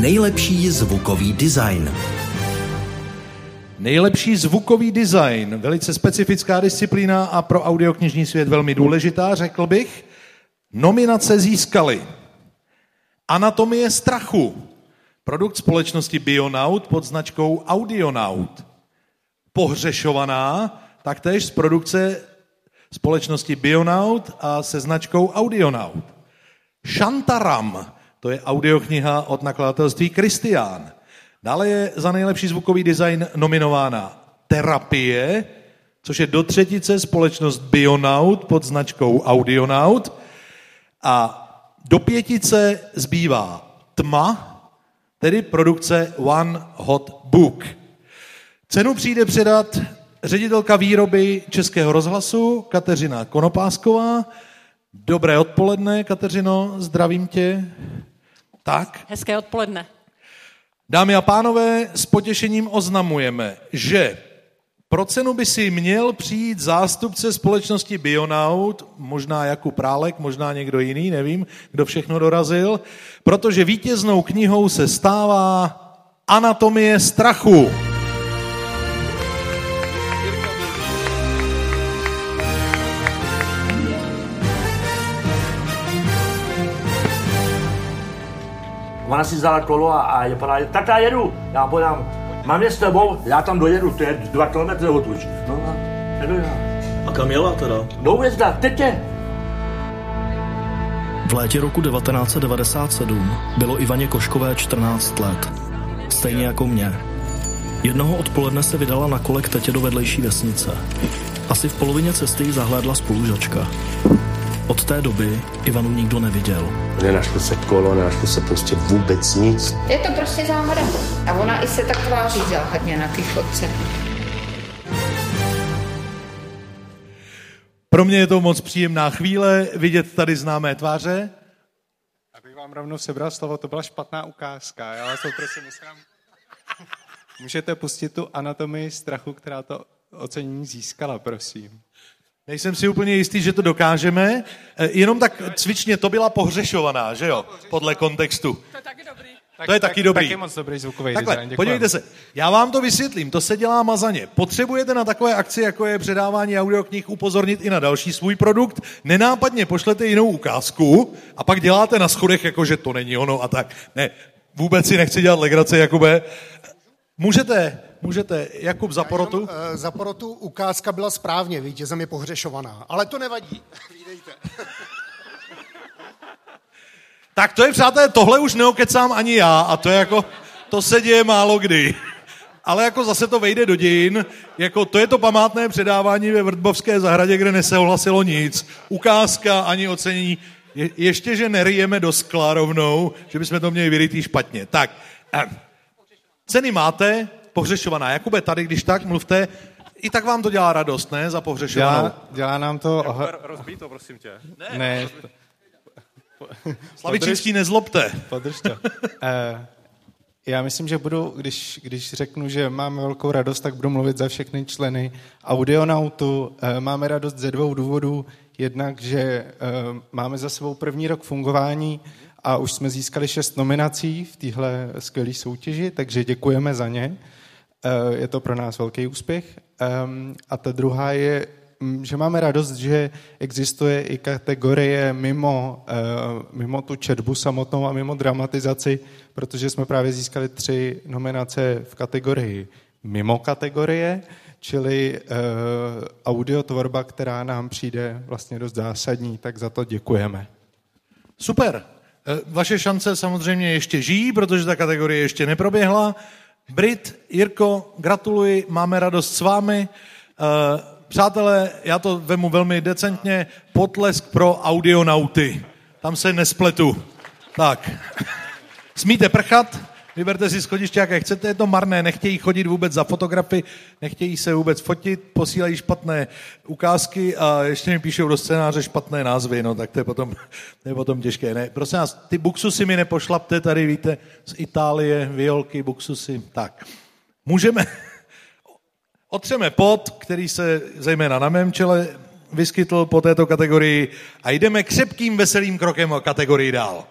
Nejlepší zvukový design. Nejlepší zvukový design, velice specifická disciplína a pro audioknižní svět velmi důležitá, řekl bych. Nominace získali Anatomie strachu, produkt společnosti Bionaut pod značkou Audionaut. Pohřešovaná, taktéž z produkce společnosti Bionaut a se značkou Audionaut. Shantaram, to je audiokniha od nakladatelství Kristián. Dále je za nejlepší zvukový design nominována Terapie, což je do třetice společnost Bionaut pod značkou Audionaut. A do pětice zbývá Tma, tedy produkce One Hot Book. Cenu přijde předat ředitelka výroby Českého rozhlasu Kateřina Konopásková. Dobré odpoledne, Kateřino, zdravím tě. Tak. Hezké odpoledne. Dámy a pánové, s potěšením oznamujeme, že pro cenu by si měl přijít zástupce společnosti Bionaut, možná Jakub Prálek, možná někdo jiný, nevím, kdo všechno dorazil, protože vítěznou knihou se stává Anatomie strachu. Ona si vzala kolo a, a je právě, tak já jedu, já podám, mám je s tebou, já tam dojedu, to je dva kilometry odtuď. No a jedu já. A kam jela teda? Do Uvězda, tetě. V létě roku 1997 bylo Ivaně Koškové 14 let. Stejně jako mě. Jednoho odpoledne se vydala na kole k tetě do vedlejší vesnice. Asi v polovině cesty ji zahlédla spolužačka. Od té doby Ivanu nikdo neviděl. Nenašlo se kolo, nenašlo se prostě vůbec nic. Je to prostě záhada. A ona i se tak tváří záhadně na té fotce. Pro mě je to moc příjemná chvíle vidět tady známé tváře. Abych vám rovnou sebral slovo, to byla špatná ukázka. Já vás to prosím musím... Můžete pustit tu anatomii strachu, která to ocenění získala, prosím. Nejsem si úplně jistý, že to dokážeme. Eh, Jenom tak cvičně, to byla pohřešovaná, že jo? Podle kontextu. To je taky dobrý. To je taky dobrý. Taky moc dobrý zvukový Takhle, design, děkujem. podívejte se, já vám to vysvětlím, to se dělá mazaně. Potřebujete na takové akci, jako je předávání audioknih, upozornit i na další svůj produkt, nenápadně pošlete jinou ukázku a pak děláte na schodech, jako že to není ono a tak. Ne, vůbec si nechci dělat legrace, Jakube. Můžete, můžete, Jakub za porotu? Jenom, eh, Za porotu ukázka byla správně, vítězem je pohřešovaná. Ale to nevadí. Vítejte. Tak to je, přátelé, tohle už neokecám ani já a to je jako, to se děje málo kdy. Ale jako zase to vejde do dějin, jako to je to památné předávání ve Vrtbovské zahradě, kde nesouhlasilo nic. Ukázka ani ocenění. Je, ještě, že nerijeme do skla rovnou, že bychom to měli vyrytý špatně. Tak, eh, ceny máte, pohřešovaná. Jakube, tady, když tak, mluvte. I tak vám to dělá radost, ne, za pohřešovanou? Dělá, dělá nám to... Rozbij to, prosím tě. Ne, Slavičínský nezlobte. podrž to. Eh, Já myslím, že budu, když, když řeknu, že máme velkou radost, tak budu mluvit za všechny členy Audionautu. Eh, Máme radost ze dvou důvodů. Jednak, že eh, máme za sebou první rok fungování a už jsme získali šest nominací v téhle skvělé soutěži, takže děkujeme za ně. Eh, Je to pro nás velký úspěch. A ta druhá je, mm, že máme radost, že existuje i kategorie mimo, eh, mimo tu četbu samotnou a mimo dramatizaci, protože jsme právě získali tři nominace v kategorii mimo kategorie, čili uh, audiotvorba, která nám přijde vlastně dost zásadní, tak za to děkujeme. Super. Eh, Vaše šance samozřejmě ještě žijí, protože ta kategorie ještě neproběhla. Brit, Jirko, gratuluji, máme radost s vámi. Eh, Přátelé, já to vemu velmi decentně, potlesk pro audionauty. Tam se nespletu. Tak. Smíte prchat, vyberte si schodiště, jaké chcete, je to marné, nechtějí chodit vůbec za fotografy, nechtějí se vůbec fotit, posílají špatné ukázky a ještě mi píšou do scénáře špatné názvy, no tak to je potom, to je potom těžké. Ne, prosím vás, ty buksusy mi nepošlapte, tady víte, z Itálie, violky, buksusy, tak. Můžeme, otřeme pot, který se zejména na mém čele vyskytl po této kategorii a jdeme křepkým veselým krokem o kategorii dál.